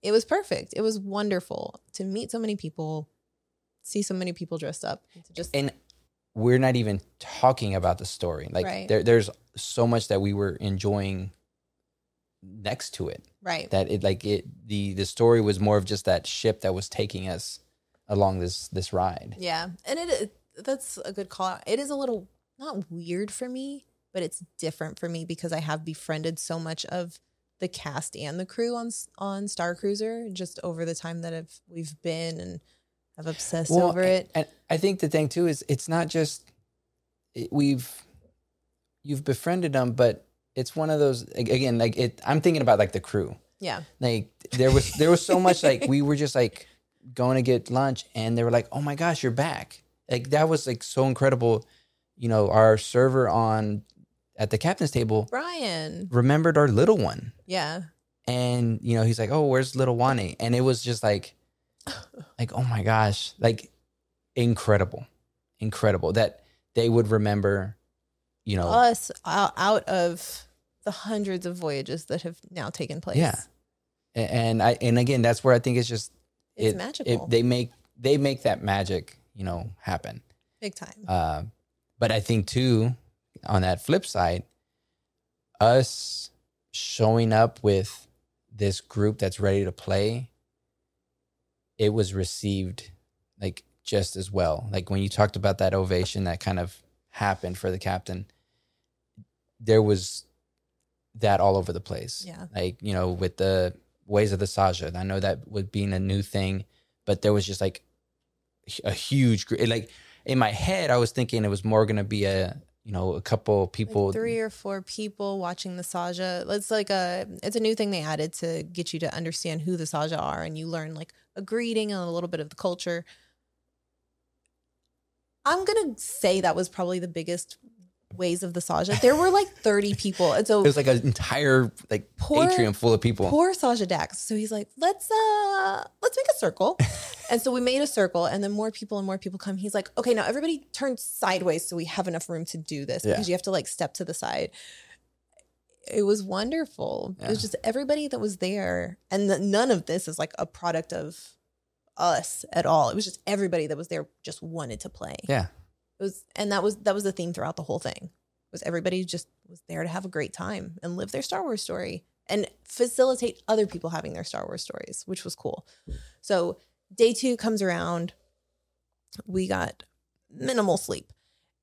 it was perfect. It was wonderful to meet so many people, see so many people dressed up, and just and we're not even talking about the story. Like Right. there, there's so much that we were enjoying next to it right. that it like it the the story was more of just that ship that was taking us along this this ride. Yeah, and it that's a good call. It is a little not weird for me, but it's different for me because I have befriended so much of the cast and the crew on on Star Cruiser just over the time that I've we've been and I've obsessed Well, over it. And I think the thing too is it's not just it, we've you've befriended them, but it's one of those again like it. I'm thinking about like the crew. Yeah, Like there was there was so much like we were just like going to get lunch and they were like, "Oh my gosh, you're back!" Like that was like so incredible. You know, our server on at the captain's table Brian. remembered our little one, Yeah, and you know he's like, "Oh, where's little Wani?" And it was just like, like oh my gosh, like incredible, incredible that they would remember. You know, us out, out of the hundreds of voyages that have now taken place. Yeah. And I and again that's where I think it's just it's it- magical, it, they make they make that magic you know happen big time. uh, but i think too on that flip side us showing up with this group that's ready to play it was received like just as well like when you talked about that ovation that kind of happened for the captain there was that all over the place Yeah. like you know with the ways of the Saja. I know that was being a new thing, but there was just like a huge like in my head I was thinking it was more going to be a you know a couple Like people three or four people watching the Saja. It's like a it's a new thing they added to get you to understand who the Saja are, and you learn like a greeting and a little bit of the culture. I'm gonna say that was probably the biggest ways of the Saja. There were like 30 people, and so it was like an entire like Poor- atrium full of people. poor Saja Dax. So he's like, let's uh let's make a circle. and so we made a circle and then more people and more people come. He's like, okay, now everybody turn sideways so we have enough room to do this Yeah. because you have to like step to the side. It was wonderful. It was just everybody that was there. And th- none of this is like a product of us at all. It was just everybody that was there just wanted to play. yeah. It was and that was that was the theme throughout the whole thing. Was everybody just was there to have a great time and live their Star Wars story and facilitate other people having their Star Wars stories, which was cool. So day 2 comes around. We got minimal sleep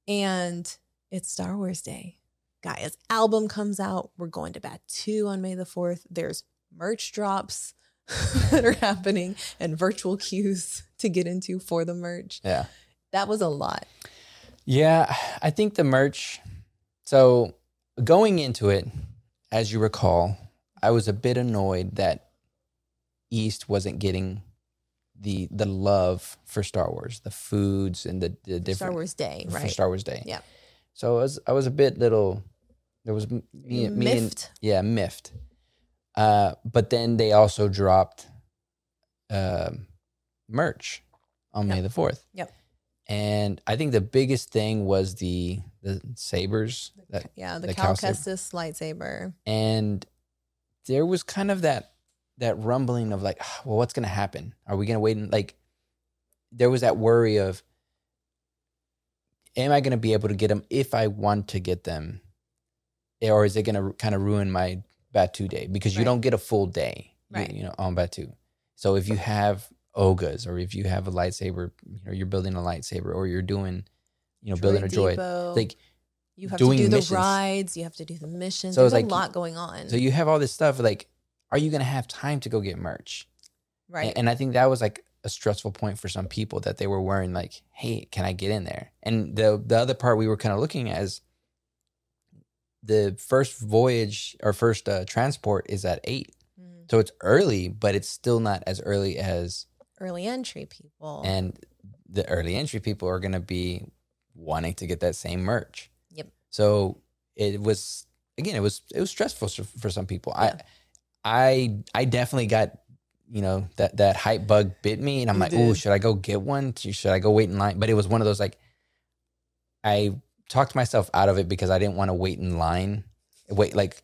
and it's Star Wars Day. Gaya's album comes out. We're going to Batuu on May the 4th. There's merch drops that are happening and virtual queues to get into for the merch. Yeah. That was a lot. Yeah, I think the merch. So going into it, as you recall, I was a bit annoyed that East wasn't getting the the love for Star Wars, the foods and the, the different Star Wars Day, for right? Star Wars Day. Yeah. So I was I was a bit little. There was me, me and yeah miffed. Uh, but then they also dropped um merch on May the fourth. Yep. And I think the biggest thing was the the sabers that yeah, the, the Cal Cal. Kestis lightsaber. and there was kind of that that rumbling of like, "Ah, well, what's gonna happen? Are we gonna wait and like? there was that worry of am I going to be able to get them if I want to get them? Or is it going to kind of ruin my Batuu day? Because you don't get a full day, you- Right. you, know, on Batuu. So if you have Oga's or if you have a lightsaber, you know, you're building a lightsaber or you're doing, you know, building a droid. Depot. Like, you have doing to do the rides, you have to do the missions. So There's like- a lot going on. so you have all this stuff. Like, are you going to have time to go get merch? right. And, and I think that was like a stressful point for some people that they were worrying, like, hey, can I get in there? And the the other part we were kind of looking at is the first voyage or first uh, transport is at eight, Mm. so it's early, but it's still not as early as Early entry people. and the early entry people are going to be wanting to get that same merch. Yep. So it was again, it was it was stressful for, for some people. Yeah. I I I definitely got you know that that hype bug bit me, and I'm You like, oh, should I go get one? Should I go wait in line? But it was one of those like I talked myself out of it because I didn't want to wait in line. Wait, like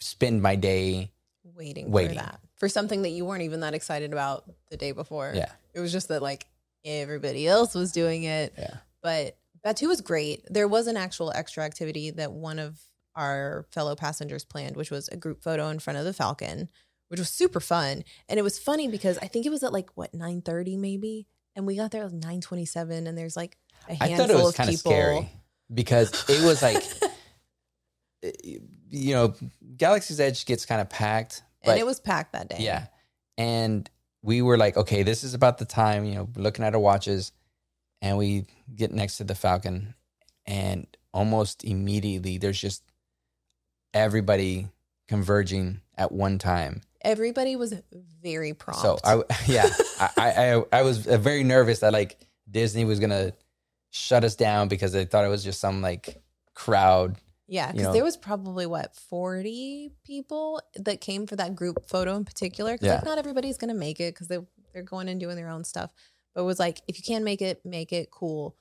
spend my day. waiting, Waiting. for that. For something that you weren't even that excited about the day before. Yeah, It was just that like everybody else was doing it. yeah. But Batuu was great. There was an actual extra activity that one of our fellow passengers planned, which was a group photo in front of the Falcon, which was super fun. And it was funny because I think it was at like what nine thirty maybe, and we got there at nine twenty seven, and there's like a handful I thought it was of kind of people. scary because it was like, you know, Galaxy's Edge gets kind of packed, but and it was packed that day. yeah, and we were like, okay, this is about the time, you know, looking at our watches, and we get next to the Falcon, and almost immediately there's just everybody converging at one time. everybody was very prompt. So I, yeah, I, I, I was uh, very nervous that like Disney was gonna shut us down because they thought it was just some like crowd. Yeah, you because know. there was probably what forty people that came for that group photo in particular. Because like not everybody's gonna make it because they they're going and doing their own stuff. But it was like if you can make it, make it cool.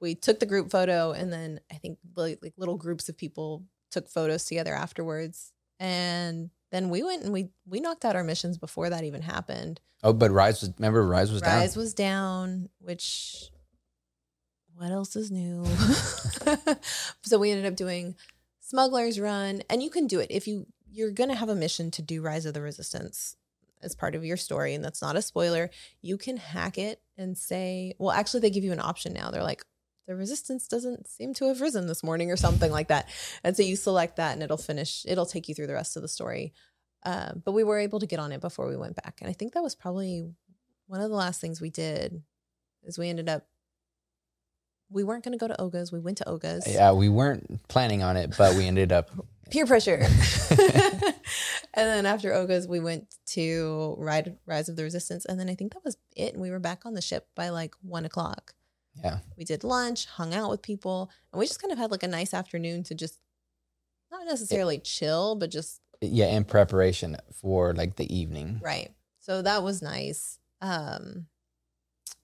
We took the group photo, and then I think like, like little groups of people took photos together afterwards, and then we went and we we knocked out our missions before that even happened. Oh, but Rise was remember Rise was Rise down. Rise was down, which what else is new? so we ended up doing Smuggler's Run, and you can do it if you you're gonna have a mission to do Rise of the Resistance as part of your story, and that's not a spoiler. You can hack it and say, well, actually, they give you an option now. They're like. The resistance doesn't seem to have risen this morning, or something like that. And so you select that, and it'll finish. It'll take you through the rest of the story. Uh, but we were able to get on it before we went back, and I think that was probably one of the last things we did is we ended up we weren't going to go to Oga's. We went to Oga's. Yeah, we weren't planning on it, but we ended up. Peer pressure. and then after Oga's, we went to Ride Rise of the Resistance, and then I think that was it. And we were back on the ship by like one o'clock. Yeah, We did lunch, hung out with people, and we just kind of had like a nice afternoon to just not necessarily chill, but just yeah, in preparation for like the evening. Right. So that was nice. Um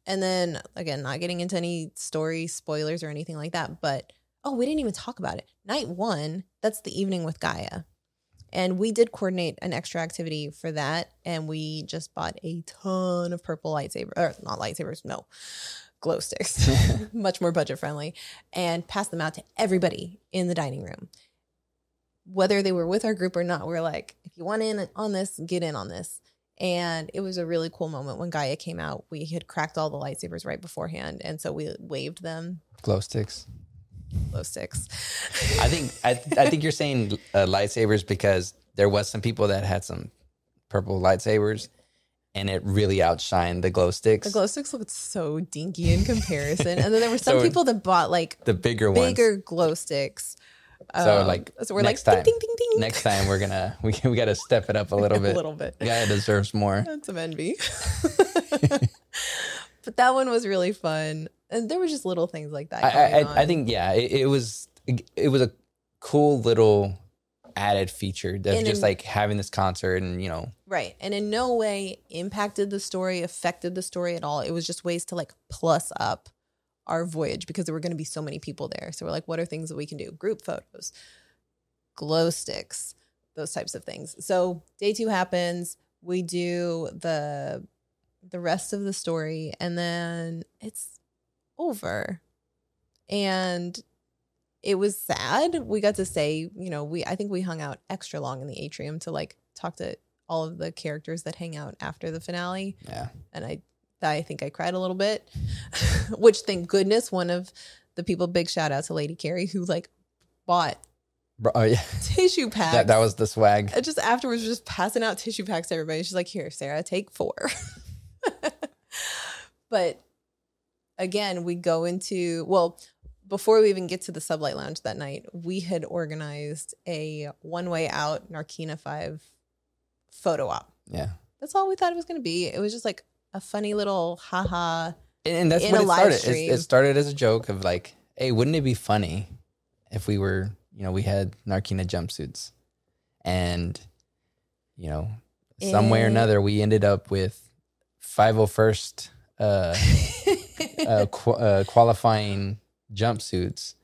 and then again, not getting into any story spoilers or anything like that, but oh, we didn't even talk about it. Night 1, that's the evening with Gaya. And we did coordinate an extra activity for that and we just bought a ton of purple lightsaber or not lightsabers, no. Glow sticks. Much more budget friendly and passed them out to everybody in the dining room whether they were with our group or not, we're like, if you want in on this, get in on this. And it was a really cool moment when Gaya came out. We had cracked all the lightsabers right beforehand. And so we waved them, Glow sticks. glow sticks. I think I, I think you're saying uh, lightsabers because there was some people that had some purple lightsabers, and it really outshined the glow sticks. the glow sticks looked so dinky in comparison. And then there were some So- people that bought like the bigger ones. bigger glow sticks. So, Um, like, so we're next like, time- ding, ding, ding. Next time we're gonna we we got to step it up a little bit. a little bit. Guy deserves more. That's some envy. but that one was really fun. And there were just little things like that. I, I, I think yeah, it, it was it was a cool little added feature that's just in- like having this concert and you know Right. And in no way impacted the story, affected the story at all. It was just ways to like plus up our voyage because there were going to be so many people there. So we're like, what are things that we can do? Group photos, glow sticks, those types of things. So day two happens. We do the the rest of the story and then it's over. And it was sad. We got to say, you know, we I think we hung out extra long in the atrium to like talk to all of the characters that hang out after the finale. Yeah. And I I think I cried a little bit. Which thank goodness one of the people big shout out to Lady Carrie who like bought oh yeah. tissue packs. That, that was the swag. And just afterwards, just passing out tissue packs to everybody. She's like, "Here, Sarah, take four. but again, we go into well before we even get to the sublight lounge that night. We had organized a one way out Narkina Five photo op. Yeah. That's all we thought it was going to be. It was just like a funny little haha. And, and that's In what it started. It, it started as a joke of like, hey, wouldn't it be funny if we were, you know, we had Narkina jumpsuits and, you know, some way or Eh. another, we ended up with 501st uh, uh, qu- uh, qualifying jumpsuits.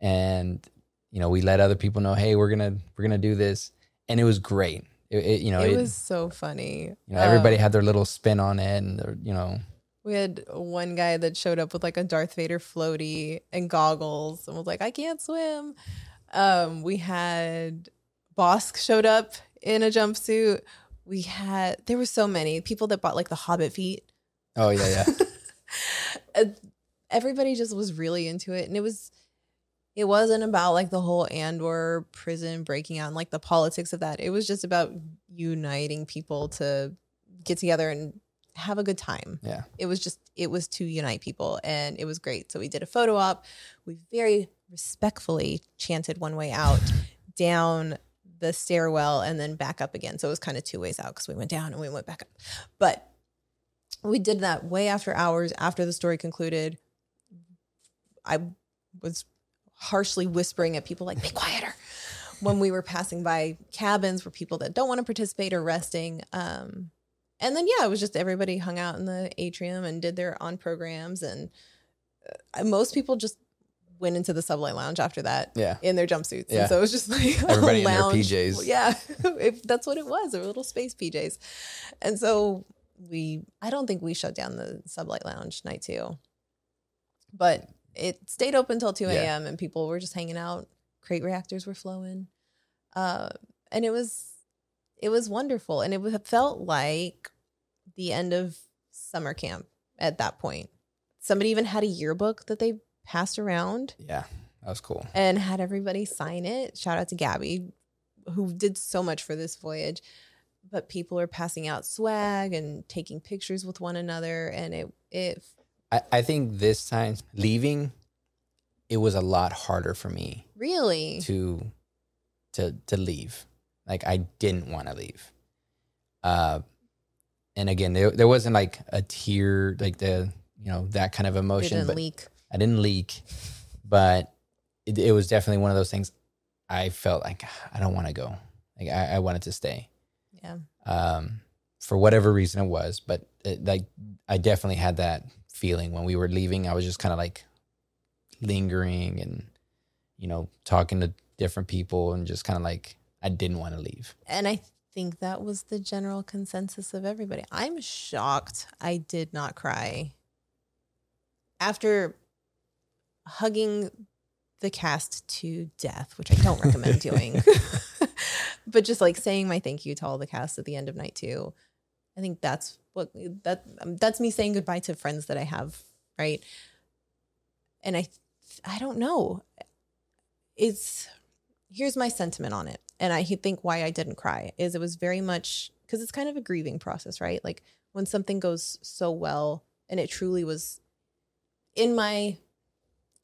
And, you know, we let other people know, hey, we're to, we're going to do this. And it was great. It, it- you know, it it- was so funny. you know, everybody Um, had their little spin on it and, you know, We had one guy that showed up with like a Darth Vader floaty and goggles and was like, I can't swim. Um, we had Bosk showed up in a jumpsuit. We had, there were so many people that bought like the Hobbit feet. oh, yeah, yeah. Everybody just was really into it. And it was, it wasn't about like the whole Andor prison breaking out and like the politics of that. It was just about uniting people to get together and have a good time. Yeah. it was just it was to unite people and it was great. So we did a photo op. We very respectfully chanted one way out down the stairwell and then back up again. So it was kind of two ways out because we went down and we went back up. But we did that way after hours after the story concluded. I was harshly whispering at people like be quieter when we were passing by cabins for people that don't want to participate or resting um and then yeah, it was just everybody hung out in the atrium and did their on programs, and uh, most people just went into the sublight lounge after that Yeah. in their jumpsuits. Yeah. And so it was just like Everybody in their. PJs. Yeah, if that's what it was, their little space PJs. And so we, I don't think we shut down the sublight lounge night two, but it stayed open until two Yeah. a.m. and people were just hanging out. Crate reactors were flowing, uh, and it was it was wonderful, and it it felt like the end of summer camp at that point. Somebody even had a yearbook that they passed around Yeah. That was cool. and had everybody sign it. Shout out to Gabby, who did so much for this voyage. But people are passing out swag and taking pictures with one another, and it it I, I think this time leaving, it was a lot harder for me really to to to leave. Like I didn't want to leave. Uh and again, there there wasn't like a tear, like the you know that kind of emotion. didn't but leak. I didn't leak, but it, it was definitely one of those things. I felt like I don't want to go. Like I, I wanted to stay. Yeah, um, for whatever reason it was. But it, like, I definitely had that feeling when we were leaving. I was just kind of like lingering and, you know, talking to different people and just kind of like I didn't want to leave. and I think that was the general consensus of everybody. I'm shocked I did not cry after hugging the cast to death, which I don't recommend doing. but just like saying my thank you to all the cast at the end of night two. I think that's what that that's me saying goodbye to friends that I have, right? And I I don't know. It's here's my sentiment on it. And I think why I didn't cry is it was very much because it's kind of a grieving process, right? Like when something goes so well and it truly was in my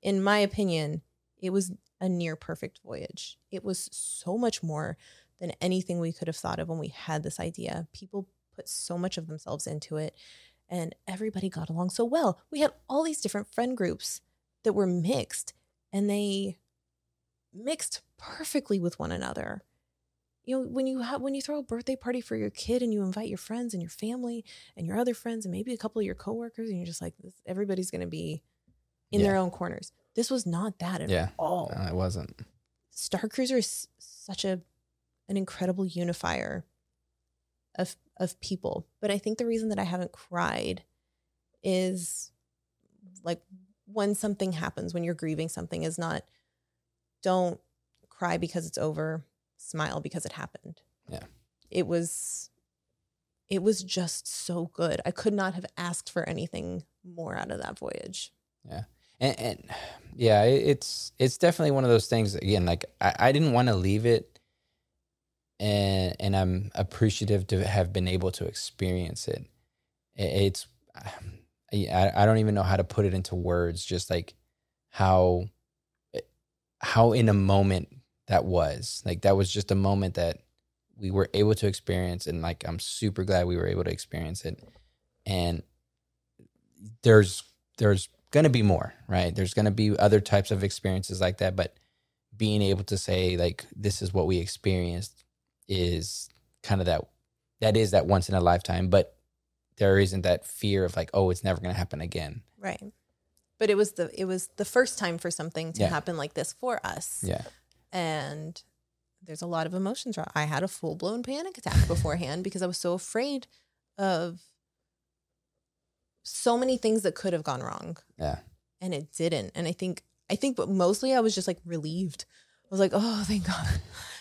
in my opinion, it was a near perfect voyage. It was so much more than anything we could have thought of when we had this idea. People put so much of themselves into it and everybody got along so well. We had all these different friend groups that were mixed and they mixed perfectly with one another. You know, when you have when you throw a birthday party for your kid and you invite your friends and your family and your other friends and maybe a couple of your coworkers and you're just like this, everybody's going to be in their own corners. This was not that at Yeah. all. No, it wasn't. Star Cruiser is such a an incredible unifier of of people. But I think the reason that I haven't cried is like when something happens, when you're grieving something, is not don't cry because it's over, smile because it happened. Yeah. It was it was just so good. I could not have asked for anything more out of that voyage. Yeah. And, and yeah, it's it's definitely one of those things again, like I, I didn't want to leave it and and I'm appreciative to have been able to experience it. It- It's I, I don't even know how to put it into words, just like how how in a moment that was. Like that was just a moment that we were able to experience and like I'm super glad we were able to experience it. And there's there's going to be more, right? There's going to be other types of experiences like that, but being able to say like this is what we experienced is kind of that that is that once in a lifetime, but there isn't that fear of like oh it's never going to happen again. Right. But it was the it was the first time for something to Yeah. happen like this for us. Yeah. And there's a lot of emotions. I had a full blown panic attack beforehand because I was so afraid of so many things that could have gone wrong. Yeah. And it didn't. And I think I think but mostly I was just like relieved. I was like, oh thank God.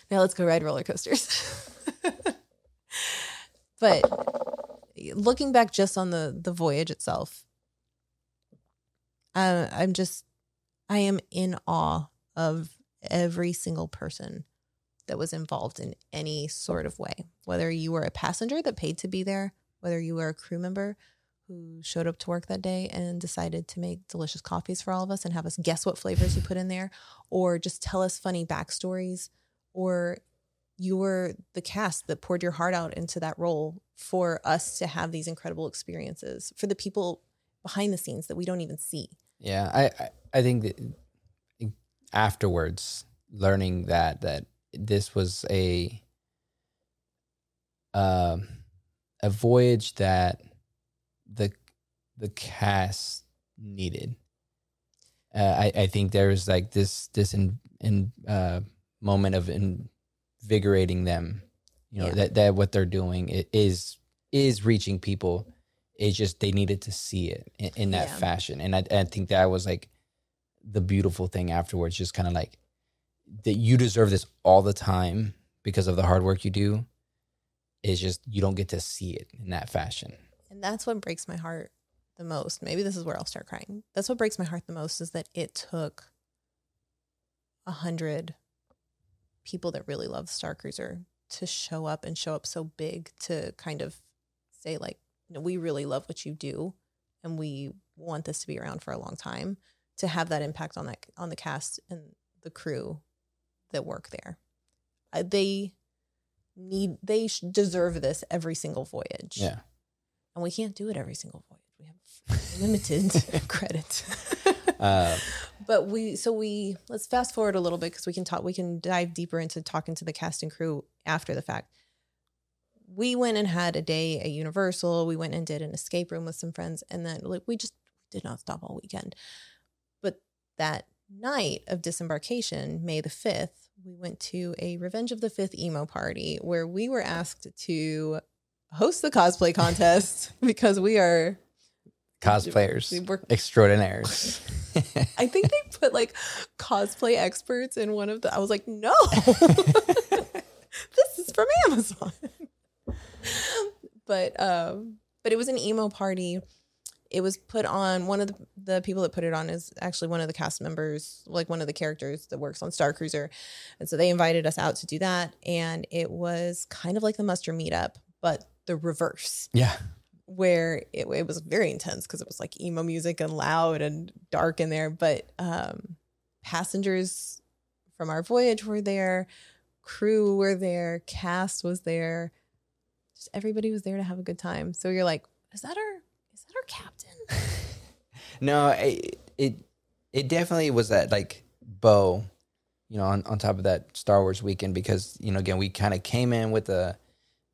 Now let's go ride roller coasters. but looking back just on the the voyage itself, uh, I'm just I am in awe of every single person that was involved in any sort of way. Whether you were a passenger that paid to be there, whether you were a crew member who showed up to work that day and decided to make delicious coffees for all of us and have us guess what flavors you put in there, or just tell us funny backstories, or you were the cast that poured your heart out into that role for us to have these incredible experiences for the people behind the scenes that we don't even see. Yeah, I, I think that afterwards, learning that that this was a um a voyage that the the cast needed. Uh, I I think there was like this this in in uh, moment of invigorating them. You know Yeah. that that what they're doing is is reaching people. It's just they needed to see it in, in that Yeah. fashion, and I, I think that was like the beautiful thing afterwards. Just kind of like that you deserve this all the time because of the hard work you do. Is just you don't get to see it in that fashion. And that's what breaks my heart the most. Maybe this is where I'll start crying. That's what breaks my heart the most is that it took a hundred people that really love Star Cruiser to show up and show up so big to kind of say like, no, we really love what you do and we want this to be around for a long time to have that impact on that on the cast and the crew that work there. Uh, they need they sh- deserve this every single voyage Yeah. and we can't do it every single voyage. We have limited credit. But we so we let's fast forward a little bit because we can talk we can dive deeper into talking to the cast and crew after the fact. We went and had a day at Universal. We went and did an escape room with some friends, and then like we just did not stop all weekend. But that night of disembarkation, May the fifth, we went to a Revenge of the Fifth emo party where we were asked to host the cosplay contest because we are cosplayers, we were extraordinaires. I think they put like cosplay experts in one of the. I was like, no, this is from Amazon. but um, but it was an emo party. It was put on. One of the, the people that put it on is actually one of the cast members, like one of the characters that works on Star Cruiser, and so they invited us out to do that. And it was kind of like the muster meetup, but the reverse yeah. Where it, it was very intense because it was like emo music and loud and dark in there. But um, passengers from our voyage were there, crew were there, cast was there. Just everybody was there to have a good time. So you're like, is that our is that our captain? No, it, it it definitely was that like bow, you know, on, on top of that Star Wars weekend because you know again we kind of came in with the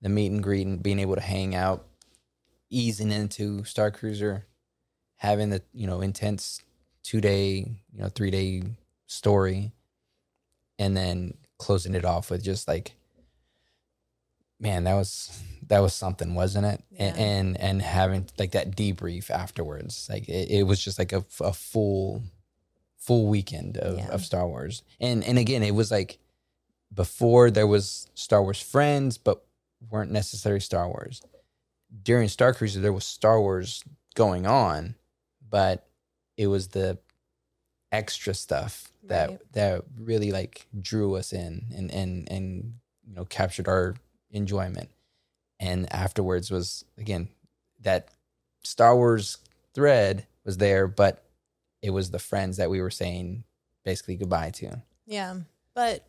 the meet and greet and being able to hang out, easing into Star Cruiser, having the you know intense two day you know three day story, and then closing it off with just like, man, that was that was something, wasn't it? Yeah. And, and and having like that debrief afterwards, like it, it was just like a, a full full weekend of, Yeah. of Star Wars. And and again, it was like before there was Star Wars friends, but weren't necessarily Star Wars. During Star Cruiser, there was Star Wars going on, but it was the extra stuff that Right. that really like drew us in and and and you know captured our enjoyment. And afterwards was again that Star Wars thread was there, but it was the friends that we were saying basically goodbye to. Yeah. But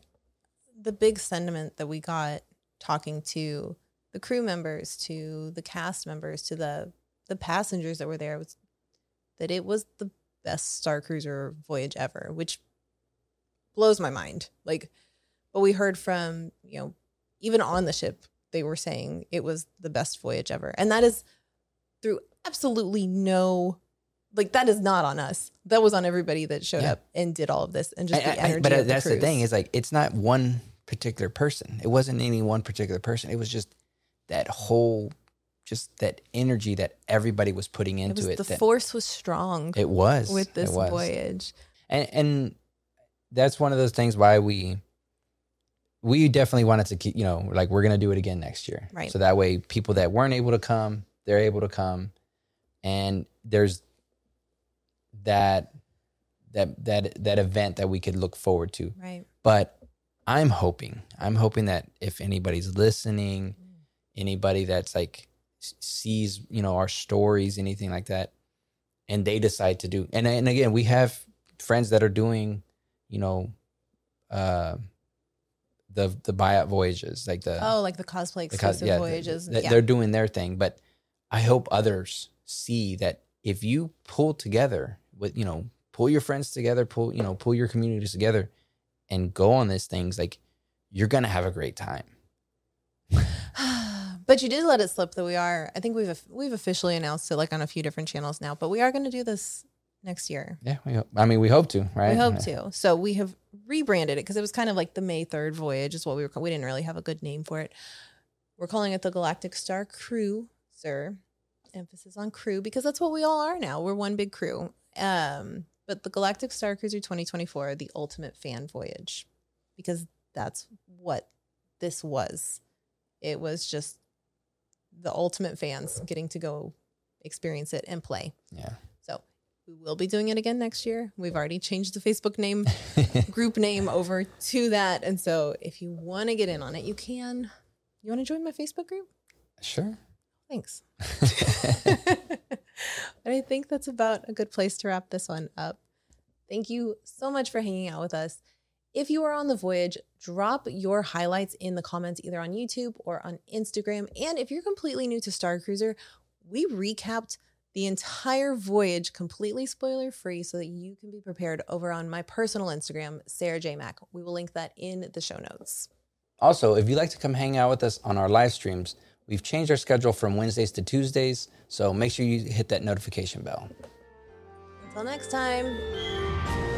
the big sentiment that we got talking to the crew members, to the cast members, to the the passengers that were there was that it was the best Star Cruiser voyage ever, which blows my mind. Like but we heard from, you know, even on the ship, they were saying it was the best voyage ever. And that is through absolutely no like that is not on us. That was on everybody that showed Yeah. up and did all of this and just I- the I- energy. but of uh, that's the thing is like it's not one particular person. It wasn't any one particular person. It was just that whole, just that energy that everybody was putting It into was it. the that- force was strong it was with this was. voyage. and and that's one of those things why we we definitely wanted to keep you know like we're gonna do it again next year Right. so that way people that weren't able to come they're able to come and there's that that that that event that we could look forward to Right. but i'm hoping i'm hoping that if anybody's listening anybody that's like sees you know our stories anything like that and they decide to do and and again we have friends that are doing you know uh the the buyout voyages like the Oh, like the cosplay the co- exclusive yeah, voyages. th- yeah. they're doing their thing but i hope others see that if you pull together with you know pull your friends together pull you know pull your communities together and go on these things like you're gonna have a great time but you did let it slip that we are. I think we've we've officially announced it like on a few different channels now. But we are going to do this next year. yeah we hope, i mean we hope to right We hope to. So we have rebranded it because it was kind of like the May third voyage is what we were. We didn't really have a good name for it. We're calling it the Galactic Star Cruiser. Emphasis on crew because that's what we all are now. We're one big crew. Um, but the Galactic Star Cruiser 2024, the ultimate fan voyage, because that's what this was. It was just the ultimate fans getting to go experience it and play. yeah So we will be doing it again next year. We've already changed the Facebook name, group name over to that. And so if you want to get in on it, you can. You want to join my Facebook group? sure Thanks. but I think that's about a good place to wrap this one up. Thank you so much for hanging out with us. If you are on the voyage, drop your highlights in the comments either on YouTube or on Instagram. And if you're completely new to Star Cruiser, we recapped the entire voyage completely spoiler free so that you can be prepared over on my personal Instagram, Sarah J. Mack. We will link that in the show notes. Also, if you'd like to come hang out with us on our live streams, we've changed our schedule from Wednesdays to Tuesdays, so make sure you hit that notification bell. Until next time.